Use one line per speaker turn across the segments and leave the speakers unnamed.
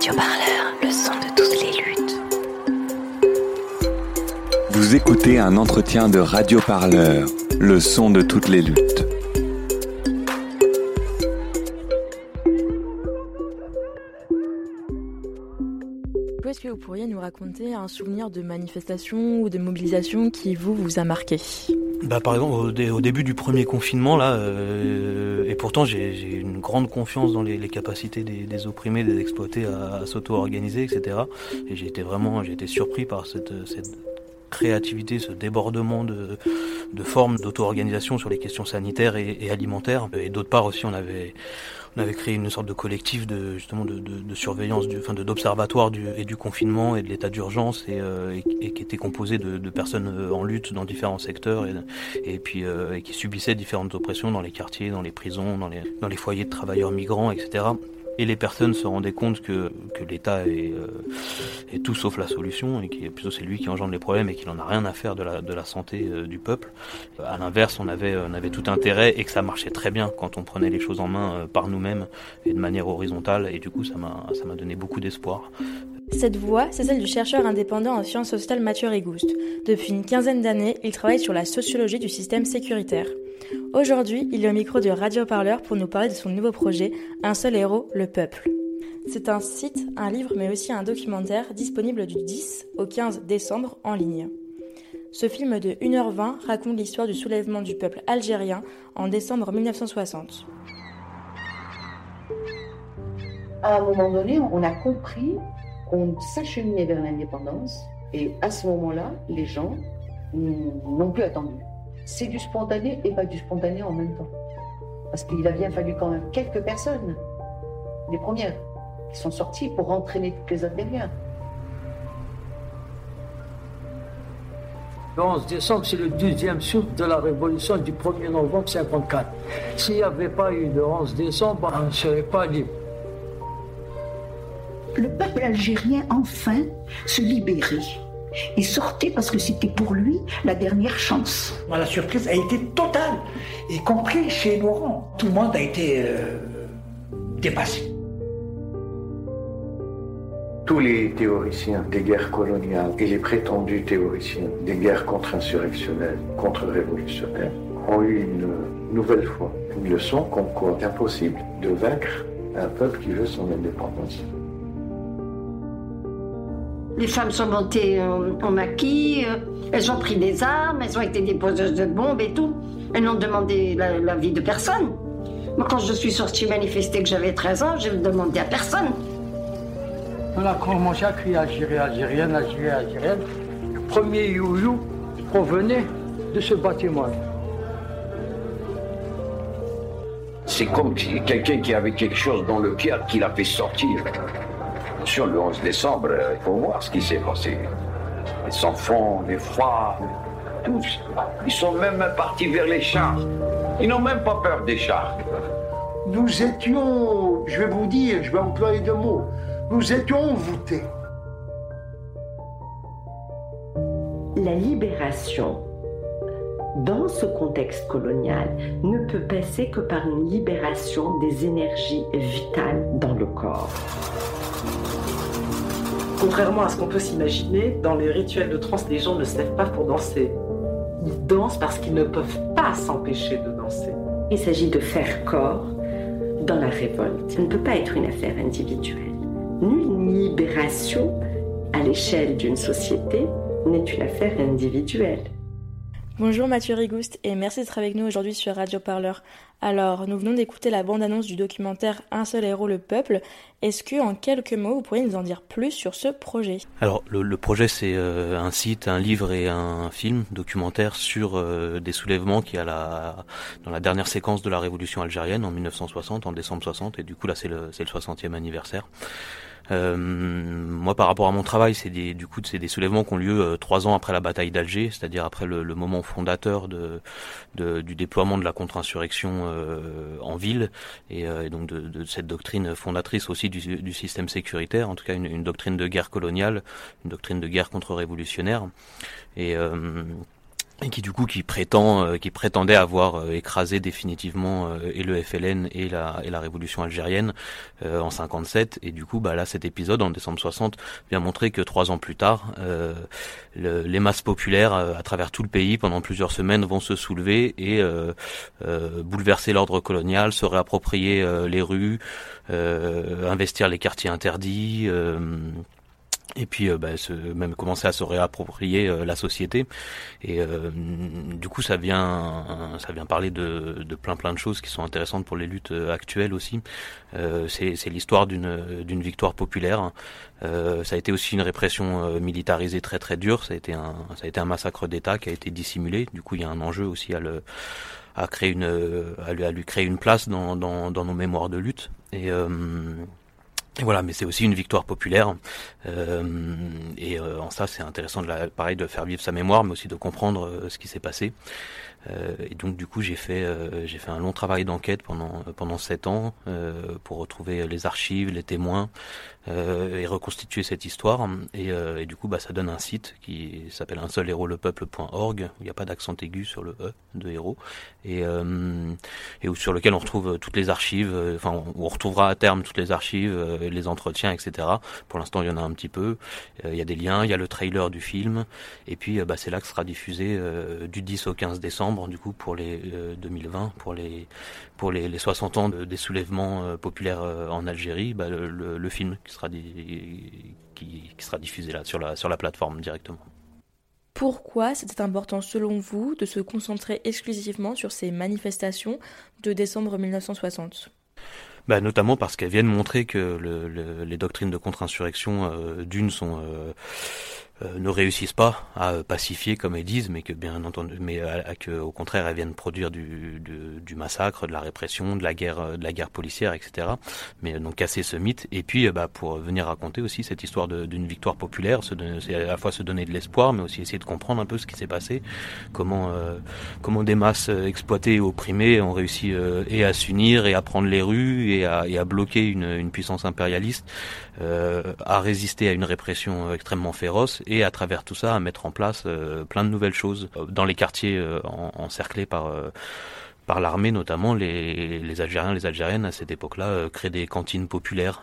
Radio Parleur, le son de toutes les luttes.
Vous écoutez un entretien de Radio Parleur, le son de toutes les luttes.
Est-ce que vous pourriez nous raconter un souvenir de manifestation ou de mobilisation qui vous vous a marqué?
Bah, par exemple, au, début du premier confinement, là, euh, et pourtant j'ai une grande confiance dans les, capacités des, opprimés, des exploités à, s'auto-organiser, etc. Et j'ai été vraiment, j'ai été surpris par cette, créativité, ce débordement de, formes d'auto-organisation sur les questions sanitaires et, et alimentaires. Et d'autre part aussi, on avait on avait créé une sorte de collectif de justement de, de, surveillance, du, enfin d'observatoire du, et du confinement et de l'état d'urgence et, euh, qui était composé de, personnes euh, en lutte dans différents secteurs et, puis euh, qui subissaient différentes oppressions dans les quartiers, dans les prisons, dans les, dans les foyers de travailleurs migrants, etc et les personnes se rendaient compte que, que l'État est, euh, tout sauf la solution et que plutôt c'est lui qui engendre les problèmes et qu'il n'en a rien à faire de la, de la santé euh, du peuple. À l'inverse, on avait, on avait tout intérêt et que ça marchait très bien quand on prenait les choses en main euh, par nous-mêmes et de manière horizontale et du coup ça m'a donné beaucoup d'espoir.
Cette voix, c'est celle du chercheur indépendant en sciences sociales Mathieu Rigouste. Depuis une quinzaine d'années, il travaille sur la sociologie du système sécuritaire. Aujourd'hui, il est au micro de Radio Parleur pour nous parler de son nouveau projet, Un seul héros, le peuple. C'est un site, un livre, mais aussi un documentaire disponible du 10 au 15 décembre en ligne. Ce film de 1h20 raconte l'histoire du soulèvement du peuple algérien en décembre 1960.
À un moment donné, on a compris qu'on s'acheminait vers l'indépendance et à ce moment-là, les gens n'ont plus attendu c'est du spontané et pas du spontané en même temps. Parce qu'il a bien fallu quand même quelques personnes, les premières, qui sont sorties pour entraîner toutes les intérieurs.
Le 11 décembre, c'est le deuxième souffle de la révolution du 1er novembre 54. S'il n'y avait pas eu le 11 décembre, on ne serait pas libre.
Le peuple algérien, enfin, se libérait et sortait parce que c'était pour lui la dernière chance.
La surprise a été totale, y compris chez Laurent. Tout le monde a été euh, dépassé.
Tous les théoriciens des guerres coloniales et les prétendus théoriciens des guerres contre-insurrectionnelles, contre-révolutionnaires ont eu une nouvelle fois une leçon comme quoi c'est impossible de vaincre un peuple qui veut son indépendance.
Les femmes sont montées en, maquis, euh, elles ont pris des armes, elles ont été déposeuses de bombes et tout. Elles n'ont demandé la, vie de personne. Moi, quand je suis sortie manifester que j'avais 13 ans, je ne demandé à personne.
On a commencé à crier Algérie, Algérienne, Algérie, Algérienne. Le premier you-you provenait de ce bâtiment.
C'est comme quelqu'un qui avait quelque chose dans le pied qui l'a fait sortir. Sur le 11 décembre, euh, il faut voir ce qui s'est passé. Les enfants, les froids, tous. Ils sont même partis vers les chars. Ils n'ont même pas peur des chars.
Nous étions, je vais vous dire, je vais employer deux mots, nous étions voûtés.
La libération dans ce contexte colonial, ne peut passer que par une libération des énergies vitales dans le corps.
Contrairement à ce qu'on peut s'imaginer, dans les rituels de trance, les gens ne se lèvent pas pour danser. Ils dansent parce qu'ils ne peuvent pas s'empêcher de danser.
Il s'agit de faire corps dans la révolte. Ça ne peut pas être une affaire individuelle. Nulle libération à l'échelle d'une société n'est une affaire individuelle.
Bonjour Mathieu Rigouste et merci d'être avec nous aujourd'hui sur Radio Parleur. Alors, nous venons d'écouter la bande-annonce du documentaire Un seul héros, le peuple. Est-ce que, en quelques mots, vous pourriez nous en dire plus sur ce projet?
Alors, le, projet, c'est euh, un site, un livre et un film documentaire sur euh, des soulèvements qui a la dans la dernière séquence de la révolution algérienne en 1960, en décembre 60, et du coup là, c'est le, c'est le 60e anniversaire. Euh, moi, par rapport à mon travail, c'est des, du coup, c'est des soulèvements qui ont lieu euh, trois ans après la bataille d'Alger, c'est-à-dire après le, le, moment fondateur de, de, du déploiement de la contre-insurrection euh, en ville, et, et donc de, de, cette doctrine fondatrice aussi du, du, système sécuritaire, en tout cas une, une, doctrine de guerre coloniale, une doctrine de guerre contre-révolutionnaire. Et et qui du coup qui prétend euh, qui prétendait avoir euh, écrasé définitivement euh, et le FLN et la et la révolution algérienne en 57 et du coup bah là cet épisode en décembre 60 vient montrer que trois ans plus tard les masses populaires à travers tout le pays pendant plusieurs semaines vont se soulever et bouleverser l'ordre colonial se réapproprier les rues investir les quartiers interdits et puis euh, bah, se, même commencer à se réapproprier euh, la société. Et euh, du coup ça vient ça vient parler de, de, plein plein de choses qui sont intéressantes pour les luttes actuelles aussi. C'est l'histoire d'une d'une victoire populaire. Ça a été aussi une répression militarisée très très dure. Ça a été un ça a été un massacre d'État qui a été dissimulé. Du coup il y a un enjeu aussi à le à créer une à lui, à lui créer une place dans, dans, dans nos mémoires de lutte. Et voilà, mais c'est aussi une victoire populaire. Euh, et euh, en ça, c'est intéressant, de la, pareil, de faire vivre sa mémoire, mais aussi de comprendre euh, ce qui s'est passé. Euh, et donc du coup j'ai fait euh, j'ai fait un long travail d'enquête pendant pendant sept ans euh, pour retrouver les archives, les témoins et reconstituer cette histoire. Et, et, du coup bah ça donne un site qui s'appelle un seul héros le peuple.org où il n'y a pas d'accent aigu sur le e de héros et et sur lequel on retrouve toutes les archives. Enfin on retrouvera à terme toutes les archives, les entretiens, etc. Pour l'instant il y en a un petit peu. Il y a des liens, il y a le trailer du film et puis bah, c'est là que sera diffusé du 10 au 15 décembre du coup pour les 2020 euh, pour les pour les, 60 ans des soulèvements euh, populaires euh, en Algérie bah, le, film qui sera qui, qui, sera diffusé là sur la sur la plateforme directement.
Pourquoi c'était important selon vous de se concentrer exclusivement sur ces manifestations de décembre 1960
bah, notamment parce qu'elles viennent montrer que le, les doctrines de contre-insurrection d'une sont euh, ne réussissent pas à pacifier comme elles disent, mais que bien entendu, mais à, que au contraire elles viennent produire du, du, du, massacre, de la répression, de la guerre, de la guerre policière, etc. Mais donc casser ce mythe et puis euh, bah, pour venir raconter aussi cette histoire d'une victoire populaire, c'est à la fois se donner de l'espoir, mais aussi essayer de comprendre un peu ce qui s'est passé, comment euh, comment des masses exploitées et opprimées ont réussi et à s'unir et à prendre les rues et à, et à bloquer une, une puissance impérialiste, à résister à une répression extrêmement féroce et à travers tout ça à mettre en place euh, plein de nouvelles choses euh, dans les quartiers euh, encerclés par par l'armée notamment, les, les, Algériens, les Algériennes à cette époque-là créent des cantines populaires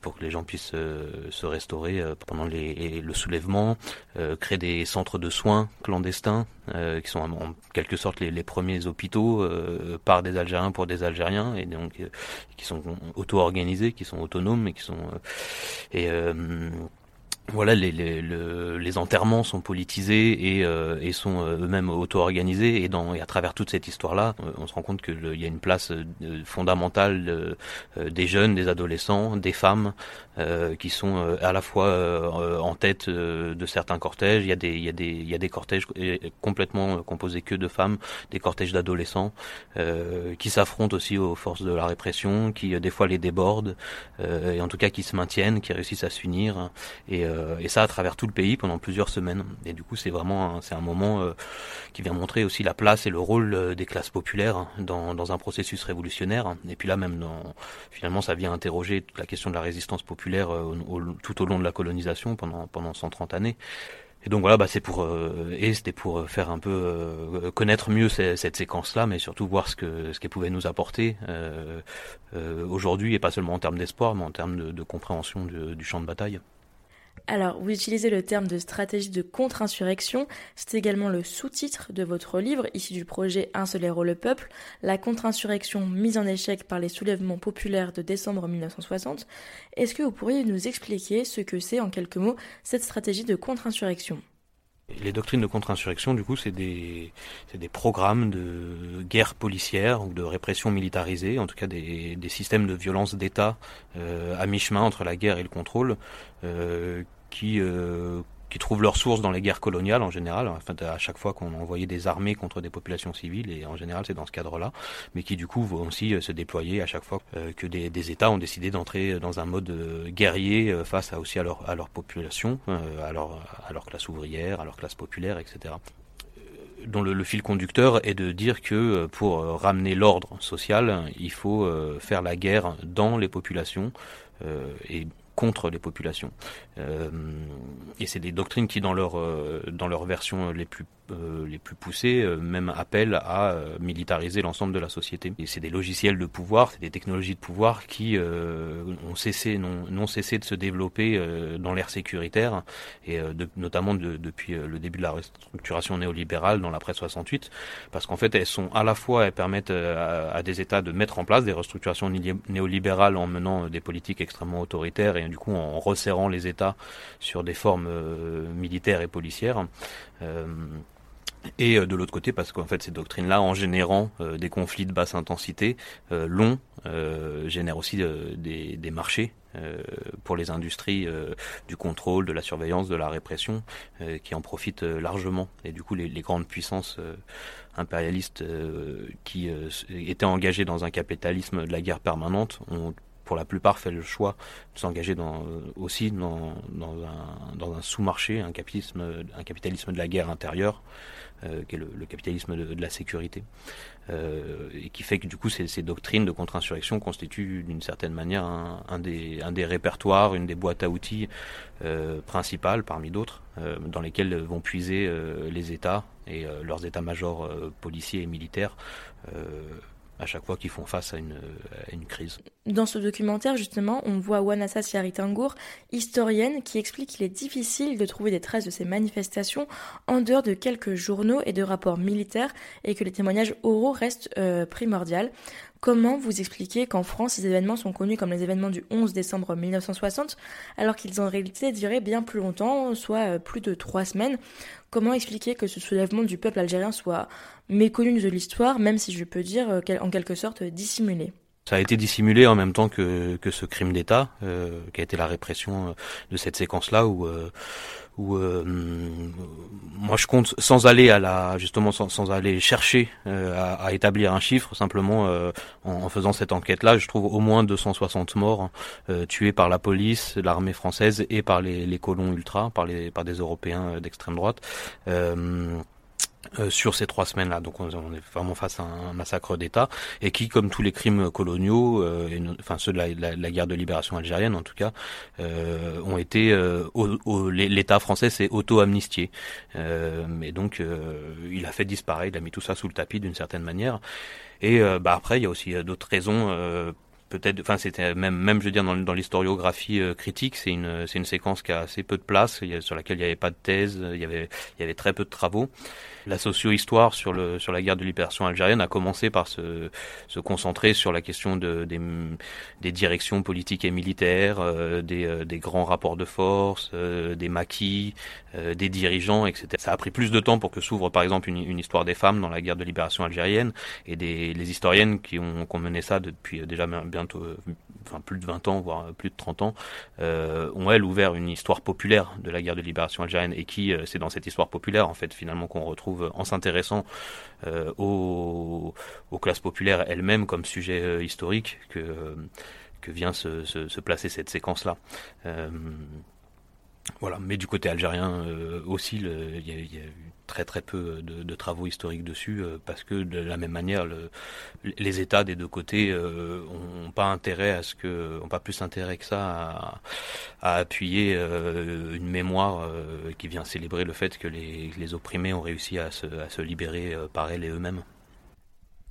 pour que les gens puissent se restaurer pendant le soulèvement, créent des centres de soins clandestins qui sont en quelque sorte les, premiers hôpitaux par des Algériens pour des Algériens et donc qui sont auto-organisés, qui sont autonomes et qui sont voilà, les, les, les, enterrements sont politisés et, euh, et sont euh, eux-mêmes auto-organisés. Et, dans, et à travers toute cette histoire-là, euh, on se rend compte qu'il y a une place fondamentale des jeunes, des adolescents, des femmes qui sont à la fois en tête de certains cortèges. Il y a des, il y a des, il y a des cortèges complètement composés que de femmes, des cortèges d'adolescents qui s'affrontent aussi aux forces de la répression, qui des fois les débordent, et en tout cas qui se maintiennent, qui réussissent à s'unir. Et euh, et ça à travers tout le pays pendant plusieurs semaines. Et du coup, c'est vraiment c'est un moment euh, qui vient montrer aussi la place et le rôle euh, des classes populaires dans, dans un processus révolutionnaire. Et puis là, même finalement, ça vient interroger la question de la résistance populaire tout au long de la colonisation pendant pendant 130 années. Et donc voilà, bah c'est pour et c'était pour faire un peu connaître mieux cette séquence-là, mais surtout voir ce que ce qu'elle pouvait nous apporter aujourd'hui et pas seulement en termes d'espoir, mais en termes de compréhension du champ de bataille.
Alors, vous utilisez le terme de stratégie de contre-insurrection. C'est également le sous-titre de votre livre, issu du projet Un seul héros le peuple, la contre-insurrection mise en échec par les soulèvements populaires de décembre 1960. Est-ce que vous pourriez nous expliquer ce que c'est, en quelques mots, cette stratégie de contre-insurrection?
Les doctrines de contre-insurrection, du coup, c'est des, programmes de guerre policière ou de répression militarisée, en tout cas des, des systèmes de violence d'État euh, à mi-chemin entre la guerre et le contrôle, euh, qui, euh, qui trouvent leur source dans les guerres coloniales en général, enfin, à chaque fois qu'on envoyait des armées contre des populations civiles, et en général c'est dans ce cadre-là, mais qui du coup vont aussi euh, se déployer à chaque fois euh, que des, États ont décidé d'entrer dans un mode euh, guerrier face aussi à leur, à leur population, à, leur, à leur classe ouvrière, à leur classe populaire, etc dont le, le, fil conducteur est de dire que pour ramener l'ordre social, il faut faire la guerre dans les populations et contre les populations. Euh, et c'est des doctrines qui, dans leur, euh, dans leur version les plus euh, les plus poussés euh, même appellent à euh, militariser l'ensemble de la société. Et c'est des logiciels de pouvoir, c'est des technologies de pouvoir qui ont cessé, non, cessé de se développer dans l'ère sécuritaire et notamment depuis le début de la restructuration néolibérale dans l'après 68, parce qu'en fait elles sont à la fois elles permettent à, des États de mettre en place des restructurations néolibérales en menant des politiques extrêmement autoritaires et du coup en resserrant les États sur des formes militaires et policières. Et euh, de l'autre côté, parce qu'en fait, ces doctrines-là, en générant euh, des conflits de basse intensité euh, longs, génèrent aussi des, marchés pour les industries du contrôle, de la surveillance, de la répression, qui en profitent largement. Et du coup, les grandes puissances impérialistes qui étaient engagées dans un capitalisme de la guerre permanente ont pour la plupart fait le choix de s'engager dans, aussi dans, un, sous-marché, un capitalisme, un capitalisme de la guerre intérieure, euh, qui est le, capitalisme de, la sécurité, euh, et qui fait que du coup ces, doctrines de contre-insurrection constituent d'une certaine manière un, des, répertoires, une des boîtes à outils euh, principales parmi d'autres, euh, dans lesquelles vont puiser euh, les États et leurs états-majors policiers et militaires à chaque fois qu'ils font face à une, crise.
Dans ce documentaire, justement, on voit Wanassa Siaritangour, historienne, qui explique qu'il est difficile de trouver des traces de ces manifestations en dehors de quelques journaux et de rapports militaires et que les témoignages oraux restent euh, primordiaux. Comment vous expliquez qu'en France, ces événements sont connus comme les événements du 11 décembre 1960, alors qu'ils en réalité duré bien plus longtemps, soit euh, plus de trois semaines? Comment expliquer que ce soulèvement du peuple algérien soit méconnu de l'histoire, même si je peux dire euh, en quelque sorte dissimulé?
Ça a été dissimulé en même temps que, que ce crime d'État, euh, qui a été la répression euh, de cette séquence-là, où, euh, où euh, moi je compte sans aller à la justement sans, aller chercher à, à, établir un chiffre, simplement en, en, faisant cette enquête-là, je trouve au moins 260 morts tués par la police, l'armée française et par les, les colons ultras, par les par des Européens d'extrême droite. Euh, sur ces trois semaines-là. Donc on, est vraiment face à un massacre d'État et qui, comme tous les crimes coloniaux, euh, enfin ceux de la, guerre de libération algérienne en tout cas, euh, ont été l'État français s'est auto-amnistié. mais donc il a fait disparaître, il a mis tout ça sous le tapis d'une certaine manière. Et bah après il y a aussi d'autres raisons peut-être, enfin c'était même même je veux dire dans, l'historiographie euh, critique, c'est une c'est une séquence qui a assez peu de place, sur laquelle il n'y avait pas de thèse, il y avait il y avait très peu de travaux. La socio-histoire sur le sur la guerre de libération algérienne a commencé par se se concentrer sur la question de des, des directions politiques et militaires, euh, des euh, des grands rapports de force, des maquis, des dirigeants, etc. Ça a pris plus de temps pour que s'ouvre par exemple une, une, histoire des femmes dans la guerre de libération algérienne et des les historiennes qui ont, qui ont mené ça depuis déjà bien euh, enfin plus de 20 ans, voire plus de 30 ans, euh, ont elles ouvert une histoire populaire de la guerre de libération algérienne et qui, euh, c'est dans cette histoire populaire en fait finalement qu'on retrouve en s'intéressant aux, classes populaires elles-mêmes comme sujet historique que vient se, placer cette séquence-là. Voilà, mais du côté algérien aussi, il y, a eu très très peu de, travaux historiques dessus euh, parce que de la même manière les États des deux côtés euh, ont pas intérêt à ce que ont pas plus intérêt que ça à, appuyer euh, une mémoire qui vient célébrer le fait que les, opprimés ont réussi à se, à se libérer par elles et eux-mêmes.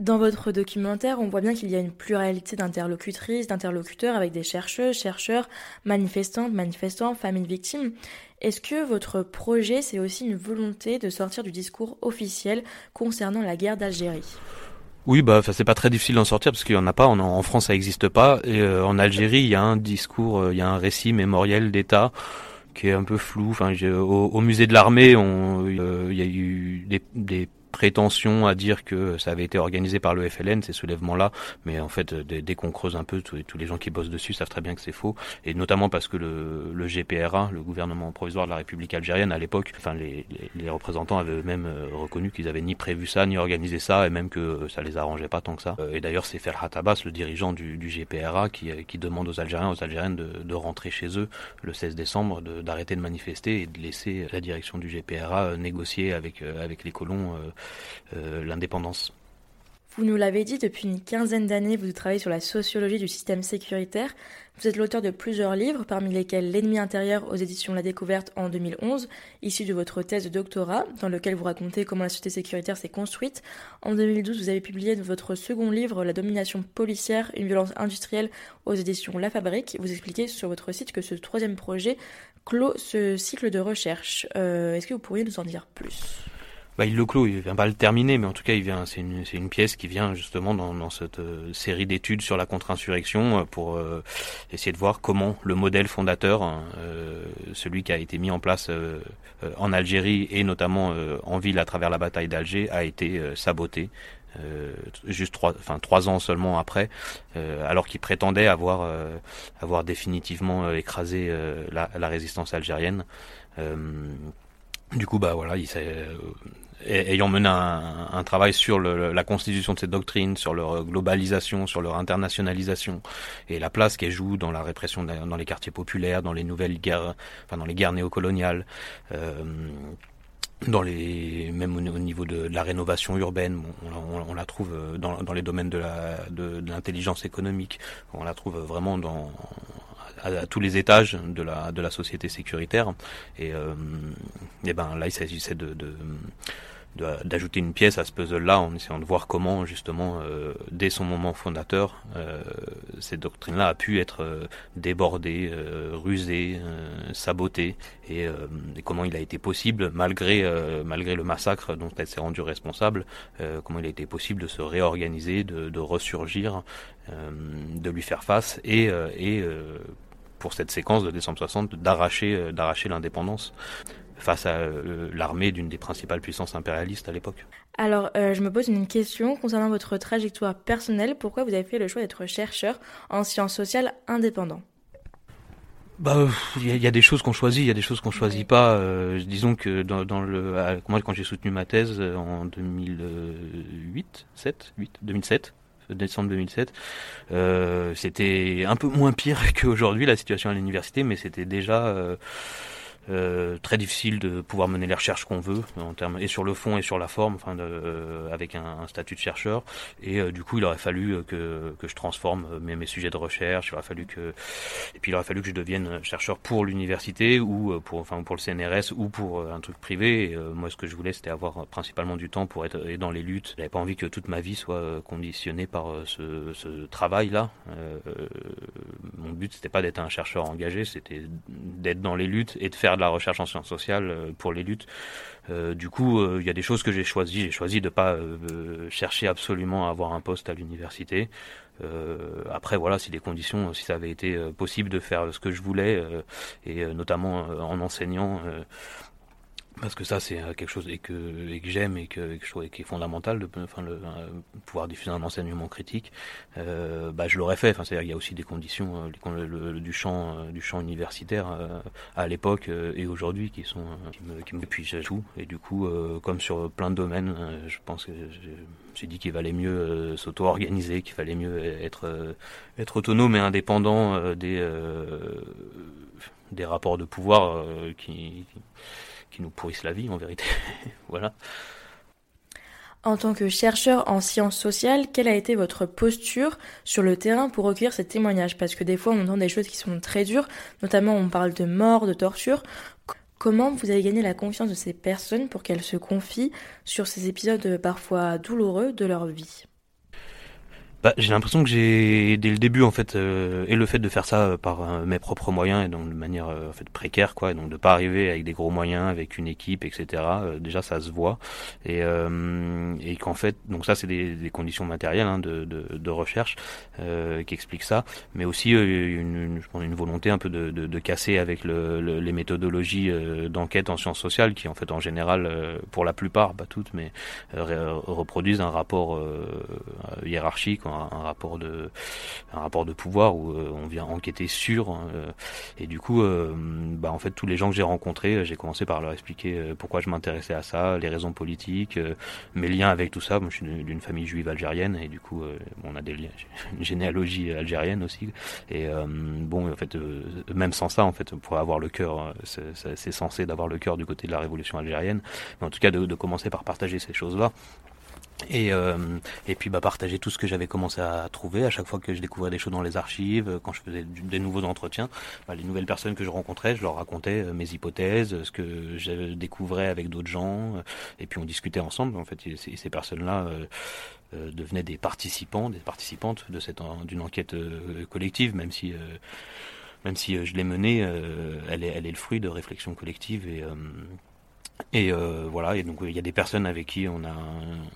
Dans votre documentaire, on voit bien qu'il y a une pluralité d'interlocutrices, d'interlocuteurs avec des chercheuses, chercheurs, manifestantes, manifestants, familles victimes. Est-ce que votre projet, c'est aussi une volonté de sortir du discours officiel concernant la guerre d'Algérie?
Oui, bah, c'est pas très difficile d'en sortir parce qu'il y en a pas. En, France, ça n'existe pas. Et euh, en Algérie, il y a un discours, euh, il y a un récit mémoriel d'État qui est un peu flou. Enfin, au, musée de l'armée, euh, il y a eu des prétention à dire que ça avait été organisé par le FLN, ces soulèvements-là, mais en fait, dès, qu'on creuse un peu, tous, les gens qui bossent dessus savent très bien que c'est faux, et notamment parce que le, GPRA, le gouvernement provisoire de la République algérienne, à l'époque, enfin, les, représentants avaient eux-mêmes euh, reconnu qu'ils avaient ni prévu ça, ni organisé ça, et même que ça les arrangeait pas tant que ça. Euh, et d'ailleurs, c'est Ferhat Abbas, le dirigeant du, GPRA, qui, demande aux Algériens, aux Algériennes de, de rentrer chez eux le 16 décembre, d'arrêter de, manifester et de laisser la direction du GPRA euh, négocier avec, avec les colons euh, l'indépendance.
Vous nous l'avez dit, depuis une quinzaine d'années, vous travaillez sur la sociologie du système sécuritaire. Vous êtes l'auteur de plusieurs livres, parmi lesquels L'ennemi intérieur aux éditions La Découverte en 2011, issu de votre thèse de doctorat, dans lequel vous racontez comment la société sécuritaire s'est construite. En 2012, vous avez publié votre second livre, La domination policière, une violence industrielle, aux éditions La Fabrique. Vous expliquez sur votre site que ce troisième projet clôt ce cycle de recherche. Euh, est-ce que vous pourriez nous en dire plus?
Bah, il le clôt, il vient pas le terminer, mais en tout cas, il vient. C'est une, pièce qui vient justement dans, cette euh, série d'études sur la contre-insurrection euh, pour euh, essayer de voir comment le modèle fondateur, hein, celui qui a été mis en place en Algérie et notamment en ville à travers la bataille d'Alger, a été saboté. juste trois, ans seulement après, alors qu'il prétendait avoir avoir définitivement écrasé la, la, résistance algérienne. Du coup, bah voilà, il s'est, ayant mené un, un travail sur le, la constitution de cette doctrine, sur leur globalisation, sur leur internationalisation et la place qu'elle joue dans la répression dans les quartiers populaires, dans les nouvelles guerres, enfin dans les guerres néocoloniales. Euh, dans les même au niveau de, la rénovation urbaine, on, on, la trouve dans, dans les domaines de la de, l'intelligence économique, on la trouve vraiment dans à, tous les étages de la de la société sécuritaire. Et, euh, et ben là il s'agissait de, de d'ajouter une pièce à ce puzzle-là en essayant de voir comment justement euh, dès son moment fondateur euh, cette doctrine-là a pu être euh, débordée, rusée, sabotée et, et, comment il a été possible malgré malgré le massacre dont elle s'est rendue responsable, comment il a été possible de se réorganiser, de, de ressurgir, de lui faire face et, et pour cette séquence de décembre 60 d'arracher d'arracher l'indépendance face à euh, l'armée d'une des principales puissances impérialistes à l'époque.
Alors, euh, je me pose une question concernant votre trajectoire personnelle. Pourquoi vous avez fait le choix d'être chercheur en sciences sociales indépendant?
Bah, il y, y, a des choses qu'on choisit, il y a des choses qu'on choisit pas. Euh, disons que dans, dans le, moi, quand j'ai soutenu ma thèse euh, en 2008, 7, 8, 2007, décembre 2007, euh, c'était un peu moins pire qu'aujourd'hui la situation à l'université, mais c'était déjà euh, euh, très difficile de pouvoir mener les recherches qu'on veut en termes et sur le fond et sur la forme, enfin euh, avec un, un, statut de chercheur. Et euh, du coup, il aurait fallu que, que je transforme mes, mes, sujets de recherche. Il aurait fallu que et puis il aurait fallu que je devienne chercheur pour l'université ou pour enfin pour le CNRS ou pour un truc privé. Et, moi, ce que je voulais, c'était avoir principalement du temps pour être dans les luttes. J'avais pas envie que toute ma vie soit conditionnée par ce, ce travail-là. mon but, c'était pas d'être un chercheur engagé, c'était d'être dans les luttes et de faire de la recherche en sciences sociales euh, pour les luttes. Euh, du coup, euh, il y a des choses que j'ai choisies. J'ai choisi de pas chercher absolument à avoir un poste à l'université. après, voilà, si les conditions, si ça avait été possible de faire ce que je voulais, et notamment en enseignant parce que ça c'est euh, quelque chose et que, et que j'aime et que, et que, je trouve qui est fondamental de enfin, le, euh, pouvoir diffuser un enseignement critique euh, bah, je l'aurais fait. Enfin c'est il y a aussi des conditions euh, du champ du champ universitaire euh, à l'époque et aujourd'hui qui sont qui me qui me tout. Et du coup comme sur plein de domaines je pense que j'ai dit qu'il valait mieux s'auto-organiser qu'il fallait mieux être être autonome et indépendant des des rapports de pouvoir qui, qui qui nous pourrissent la vie en vérité.
En tant que chercheur en sciences sociales, quelle a été votre posture sur le terrain pour recueillir ces témoignages? Parce que des fois, on entend des choses qui sont très dures, notamment on parle de mort, de torture. Comment vous avez gagné la confiance de ces personnes pour qu'elles se confient sur ces épisodes parfois douloureux de leur vie?
Bah, j'ai l'impression que j'ai dès le début en fait euh, et le fait de faire ça euh, par euh, mes propres moyens et donc de manière euh, en fait précaire quoi, et donc de pas arriver avec des gros moyens, avec une équipe, etc. Déjà ça se voit et et qu'en fait donc ça c'est des, des, conditions matérielles hein, de, de, de, recherche qui expliquent ça, mais aussi une, une, une volonté un peu de, de, de casser avec le, le, les méthodologies d'enquête en sciences sociales qui en fait en général pour la plupart pas toutes mais reproduisent un rapport hiérarchique un, rapport de un rapport de pouvoir où euh, on vient enquêter sur euh, et du coup euh, bah en fait tous les gens que j'ai rencontrés j'ai commencé par leur expliquer pourquoi je m'intéressais à ça les raisons politiques mes liens avec tout ça. Moi je suis d'une famille juive algérienne et du coup on a des liens une généalogie algérienne aussi. Et bon en fait même sans ça en fait pour avoir le cœur c'est censé d'avoir le cœur du côté de la révolution algérienne. Mais en tout cas de, de commencer par partager ces choses là Et, euh, et puis bah, partager tout ce que j'avais commencé à trouver à chaque fois que je découvrais des choses dans les archives, quand je faisais des nouveaux entretiens, bah, les nouvelles personnes que je rencontrais, je leur racontais euh, mes hypothèses, ce que je découvrais avec d'autres gens, euh, et puis on discutait ensemble. En fait, ces, ces personnes-là euh, devenaient des participants, des participantes de cette d'une enquête collective, même si même si je l'ai menée, elle est elle est le fruit de réflexions collectives et et euh, voilà, et donc il y a des personnes avec qui on a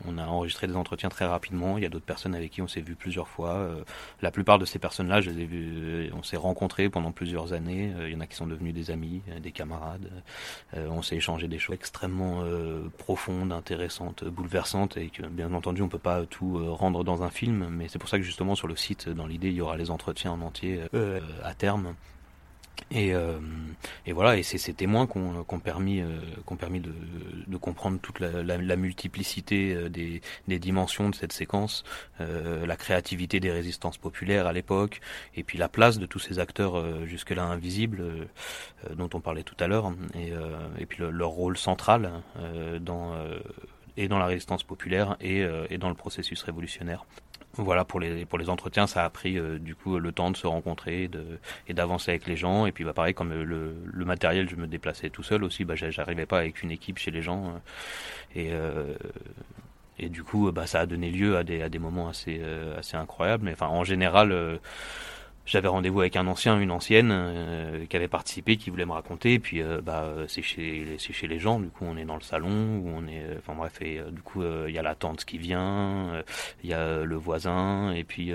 on a enregistré des entretiens très rapidement. Il y a d'autres personnes avec qui on s'est vu plusieurs fois. Euh, la plupart de ces personnes-là, je les ai vues, on s'est rencontrés pendant plusieurs années. Euh, il y en a qui sont devenus des amis, des camarades. on s'est échangé des choses extrêmement profondes, intéressantes, bouleversantes, et que bien entendu on peut pas tout rendre dans un film, mais c'est pour ça que justement sur le site, dans l'idée, il y aura les entretiens en entier à terme. Et, euh, et, voilà, et c'est ces témoins qui ont, permis, euh, permis de, de, comprendre toute la, la, multiplicité euh, des, des, dimensions de cette séquence, euh, la créativité des résistances populaires à l'époque, et puis la place de tous ces acteurs euh, jusque-là invisibles dont on parlait tout à l'heure, et, et, puis le, leur rôle central dans et dans la résistance populaire et, et dans le processus révolutionnaire. Voilà pour les pour les entretiens, ça a pris euh, du coup le temps de se rencontrer de, et d'avancer avec les gens. Et puis bah pareil comme le, le matériel, je me déplaçais tout seul aussi. Bah j'arrivais pas avec une équipe chez les gens euh, et euh, et du coup bah ça a donné lieu à des à des moments assez assez incroyables. Mais enfin en général j'avais rendez-vous avec un ancien, une ancienne euh, qui avait participé, qui voulait me raconter. Et puis, euh, bah, c'est chez, chez les gens. Du coup, on est dans le salon, où on est. Euh, enfin bref, et du coup, il y a la tante qui vient, il y a le voisin, et puis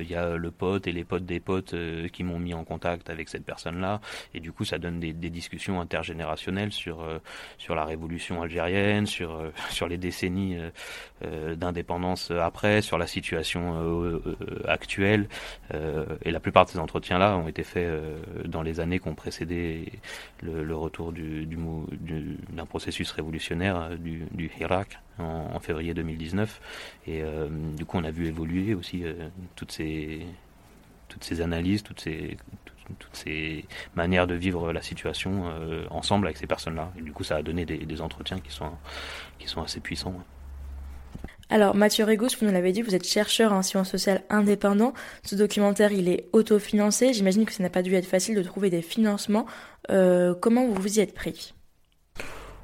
il y a le pote et les potes des potes qui m'ont mis en contact avec cette personne-là. Et du coup, ça donne des, des discussions intergénérationnelles sur sur la révolution algérienne, sur sur les décennies d'indépendance après, sur la situation actuelle et la plupart de ces entretiens-là ont été faits euh, dans les années qui ont précédé le, retour du, d'un processus révolutionnaire euh, du, du Hirak en, février 2019. Et euh, du coup, on a vu évoluer aussi toutes ces analyses, toutes ces manières de vivre la situation ensemble avec ces personnes-là. Et du coup, ça a donné des, entretiens qui sont assez puissants.
Alors Mathieu Régous, vous nous l'avez dit, vous êtes chercheur en sciences sociales indépendant. Ce documentaire, il est autofinancé. J'imagine que ça n'a pas dû être facile de trouver des financements. Euh, comment vous vous y êtes pris?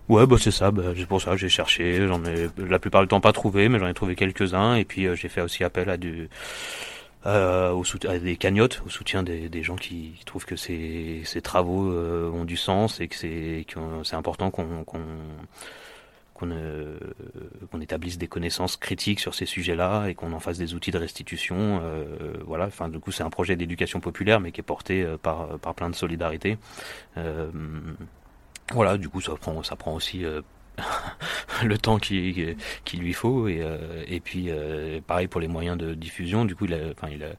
Ouais, bah c'est ça. Bah, c'est pour ça que j'ai cherché. J'en ai la plupart du temps pas trouvé, mais j'en ai trouvé quelques-uns. Et puis euh, j'ai fait aussi appel euh, à des cagnottes, au soutien des, gens qui, trouvent que ces, travaux ont du sens et que c'est important qu'on qu'on euh, qu'on établisse des connaissances critiques sur ces sujets-là et qu'on en fasse des outils de restitution. Euh, voilà, enfin du coup c'est un projet d'éducation populaire mais qui est porté euh, par par plein de solidarité. voilà, du coup ça prend ça prend aussi le temps qu'il qui lui faut et, et puis pareil pour les moyens de diffusion du coup il a, enfin, il a,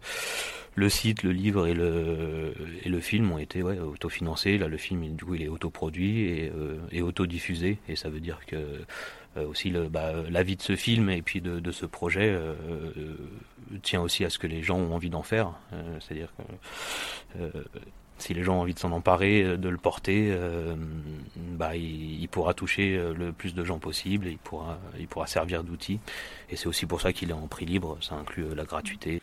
le site, le livre et le, et le film ont été ouais, autofinancés. Là, le film, du coup, il est autoproduit et, euh, et autodiffusé. Et ça veut dire que euh, aussi bah, la vie de ce film et puis de, de ce projet euh, tient aussi à ce que les gens ont envie d'en faire. C'est-à-dire que si les gens ont envie de s'en emparer, de le porter, bah, il, il, pourra toucher le plus de gens possible il pourra, il pourra servir d'outil. Et c'est aussi pour ça qu'il est en prix libre, ça inclut la gratuité.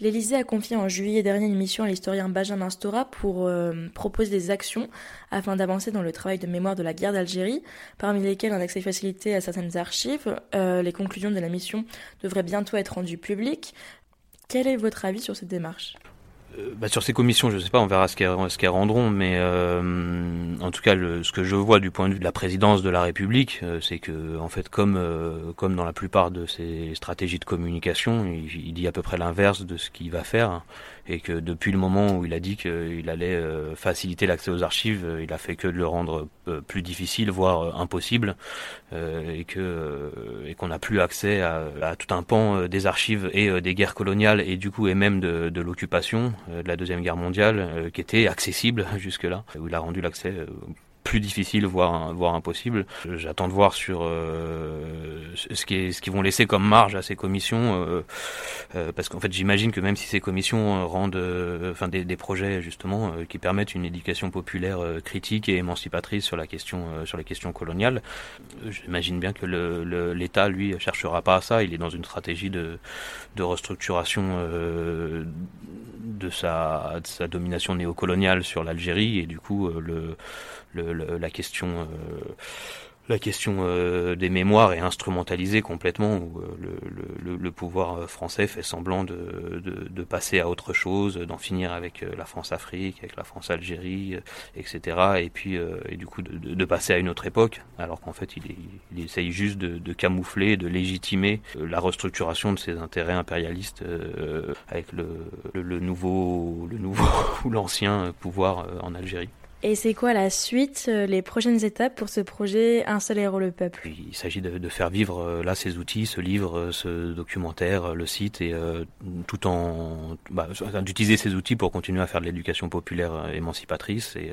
L'Élysée a confié en juillet dernier une mission à l'historien Benjamin Stora pour euh, proposer des actions afin d'avancer dans le travail de mémoire de la guerre d'Algérie, parmi lesquelles un accès facilité à certaines archives. Euh, les conclusions de la mission devraient bientôt être rendues publiques. Quel est votre avis sur cette démarche?
Bah sur ces commissions, je ne sais pas, on verra ce qu'elles rendront, mais euh, en tout cas, le, ce que je vois du point de vue de la présidence de la République, euh, c'est que, en fait, comme comme dans la plupart de ces stratégies de communication, il, il dit à peu près l'inverse de ce qu'il va faire et que depuis le moment où il a dit qu'il allait euh, faciliter l'accès aux archives, euh, il a fait que de le rendre euh, plus difficile, voire impossible, et que et qu'on n'a plus accès à, tout un pan des archives et des guerres coloniales et du coup et même de, de l'occupation de la deuxième guerre mondiale qui était accessible jusque là, où il a rendu l'accès plus difficile, voire voire impossible. J'attends de voir sur euh, ce qui ce qu'ils vont laisser comme marge à ces commissions, euh, euh, parce qu'en fait j'imagine que même si ces commissions rendent, enfin des, projets justement qui permettent une éducation populaire critique et émancipatrice sur la question sur les questions coloniales, j'imagine bien que l'État le, lui cherchera pas à ça. Il est dans une stratégie de de restructuration de sa, de sa domination néocoloniale sur l'Algérie et du coup le, la question euh, euh, des mémoires est instrumentalisée complètement, où euh, le, pouvoir français fait semblant de, passer à autre chose, d'en finir avec la France-Afrique, avec la France-Algérie, etc. Et puis, et du coup, de, passer à une autre époque, alors qu'en fait, il, essaye juste de, camoufler, de légitimer la restructuration de ses intérêts impérialistes avec le, nouveau, le nouveau ou l'ancien pouvoir en Algérie.
Et c'est quoi la suite, euh, les prochaines étapes pour ce projet Un seul héros le peuple?
Il s'agit de, faire vivre euh, là ces outils, ce livre, euh, ce documentaire, le site, et tout en bah, d'utiliser ces outils pour continuer à faire de l'éducation populaire émancipatrice et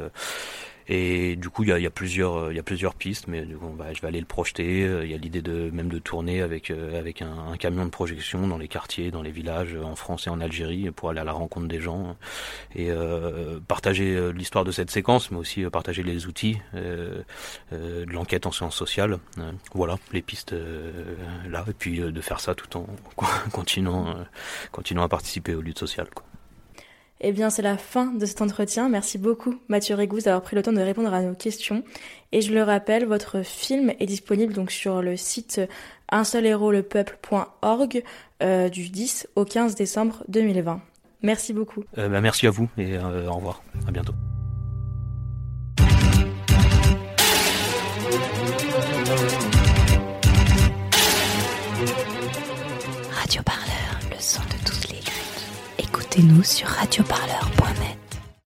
et du coup, il y a, y a, plusieurs, il y a plusieurs pistes, mais on va, je vais aller le projeter. Il y a l'idée de même de tourner avec avec un, camion de projection dans les quartiers, dans les villages, en France et en Algérie, pour aller à la rencontre des gens et euh, partager l'histoire de cette séquence, mais aussi partager les outils euh, de l'enquête en sciences sociales. voilà, les pistes là, et puis de faire ça tout en continuant, continuant à participer aux luttes sociales. Quoi.
Eh bien, c'est la fin de cet entretien. Merci beaucoup, Mathieu Régouze, d'avoir pris le temps de répondre à nos questions. Et je le rappelle, votre film est disponible donc sur le site un seul héros le peuple.org euh, du 10 au 15 décembre 2020. Merci beaucoup.
Euh, bah, merci à vous et euh, au revoir. À bientôt.
nous sur radioparleur.net.